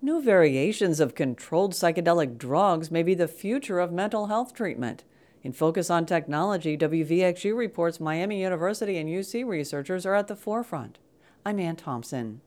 New variations of controlled psychedelic drugs may be the future of mental health treatment. In Focus on Technology, WVXU reports Miami University and UC researchers are at the forefront. I'm Ann Thompson.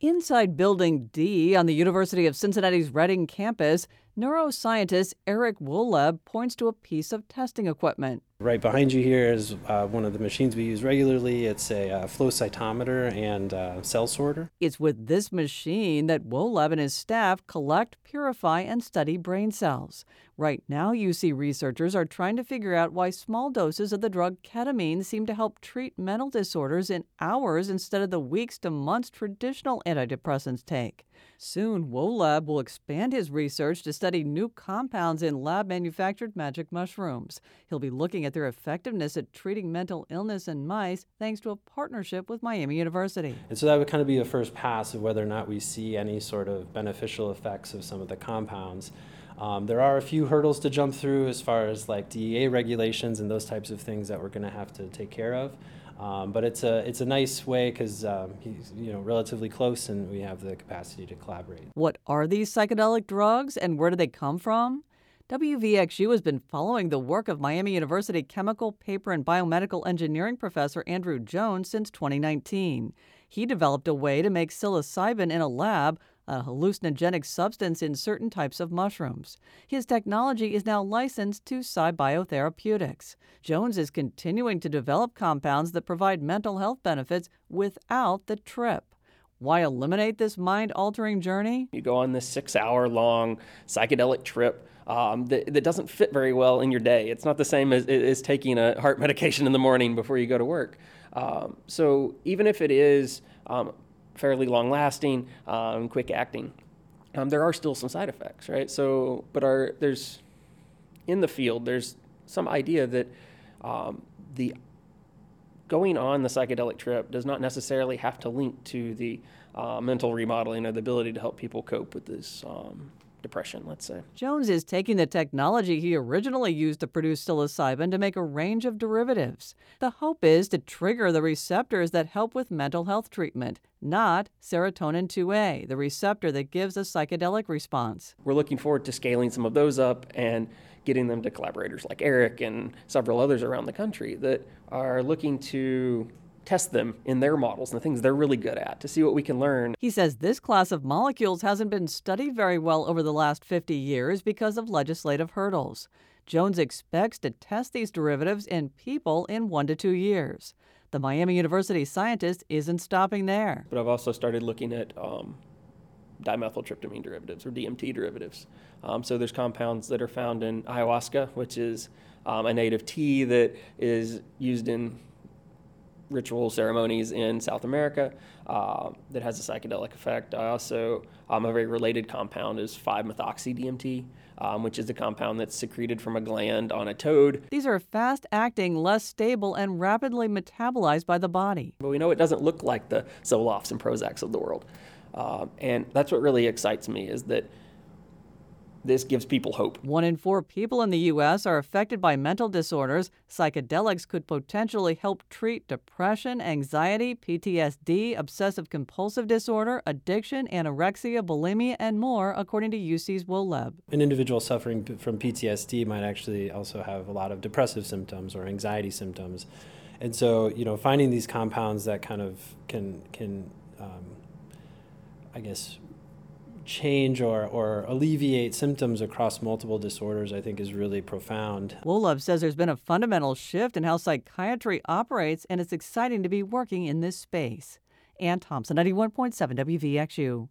Inside Building D on the University of Cincinnati's Reading campus, neuroscientist Eric Wohleb points to a piece of testing equipment. Right behind you here is uh, one of the machines we use regularly. It's a uh, flow cytometer and uh, cell sorter. It's with this machine that Wohleb and his staff collect, purify, and study brain cells. Right now, UC researchers are trying to figure out why small doses of the drug ketamine seem to help treat mental disorders in hours instead of the weeks to months traditional antidepressants take. Soon, Wohleb will expand his research to study new compounds in lab manufactured magic mushrooms. He'll be looking at their effectiveness at treating mental illness in mice thanks to a partnership with Miami University. And so that would kind of be a first pass of whether or not we see any sort of beneficial effects of some of the compounds. Um, there are a few hurdles to jump through as far as like DEA regulations and those types of things that we're going to have to take care of. Um, but it's a it's a nice way because um, he's you know relatively close and we have the capacity to collaborate. What are these psychedelic drugs and where do they come from? WVXU has been following the work of Miami University chemical, paper, and biomedical engineering professor Andrew Jones since 2019. He developed a way to make psilocybin in a lab a hallucinogenic substance in certain types of mushrooms. His technology is now licensed to PsyBiotherapeutics. Jones is continuing to develop compounds that provide mental health benefits without the trip. Why eliminate this mind altering journey? You go on this six hour long psychedelic trip. Um, that, that, doesn't fit very well in your day. It's not the same as, as taking a heart medication in the morning before you go to work. Um, so even if it is um, fairly long lasting, um, quick acting. Um, there are still some side effects, right? So, but our, there's in the field, there's some idea that um, the going on the psychedelic trip does not necessarily have to link to the uh, mental remodeling or the ability to help people cope with this um, depression, let's say. Jones is taking the technology he originally used to produce psilocybin to make a range of derivatives. The hope is to trigger the receptors that help with mental health treatment, not serotonin 2A, the receptor that gives a psychedelic response. We're looking forward to scaling some of those up and getting them to collaborators like Eric and several others around the country that are looking to test them in their models and the things they're really good at to see what we can learn. He says this class of molecules hasn't been studied very well over the last 50 years because of legislative hurdles. Jones expects to test these derivatives in people in one to two years. The Miami University scientist isn't stopping there. But I've also started looking at um, dimethyltryptamine derivatives or DMT derivatives. Um, so there's compounds that are found in ayahuasca, which is um, a native tea that is used in ritual ceremonies in South America uh, that has a psychedelic effect. I also, um, a very related compound is 5-methoxy DMT, um, which is a compound that's secreted from a gland on a toad. These are fast acting, less stable, and rapidly metabolized by the body. But we know it doesn't look like the Zolofts and Prozacs of the world. Uh, and that's what really excites me is that this gives people hope. One in four people in the U.S. are affected by mental disorders. Psychedelics could potentially help treat depression, anxiety, PTSD, obsessive compulsive disorder, addiction, anorexia, bulimia, and more, according to UC's Wohleb. An individual suffering from PTSD might actually also have a lot of depressive symptoms or anxiety symptoms. And so, you know, finding these compounds that kind of can, can um, I guess, change or, or alleviate symptoms across multiple disorders, I think is really profound. Wohleb says there's been a fundamental shift in how psychiatry operates, and it's exciting to be working in this space. Ann Thompson, 91.7 WVXU.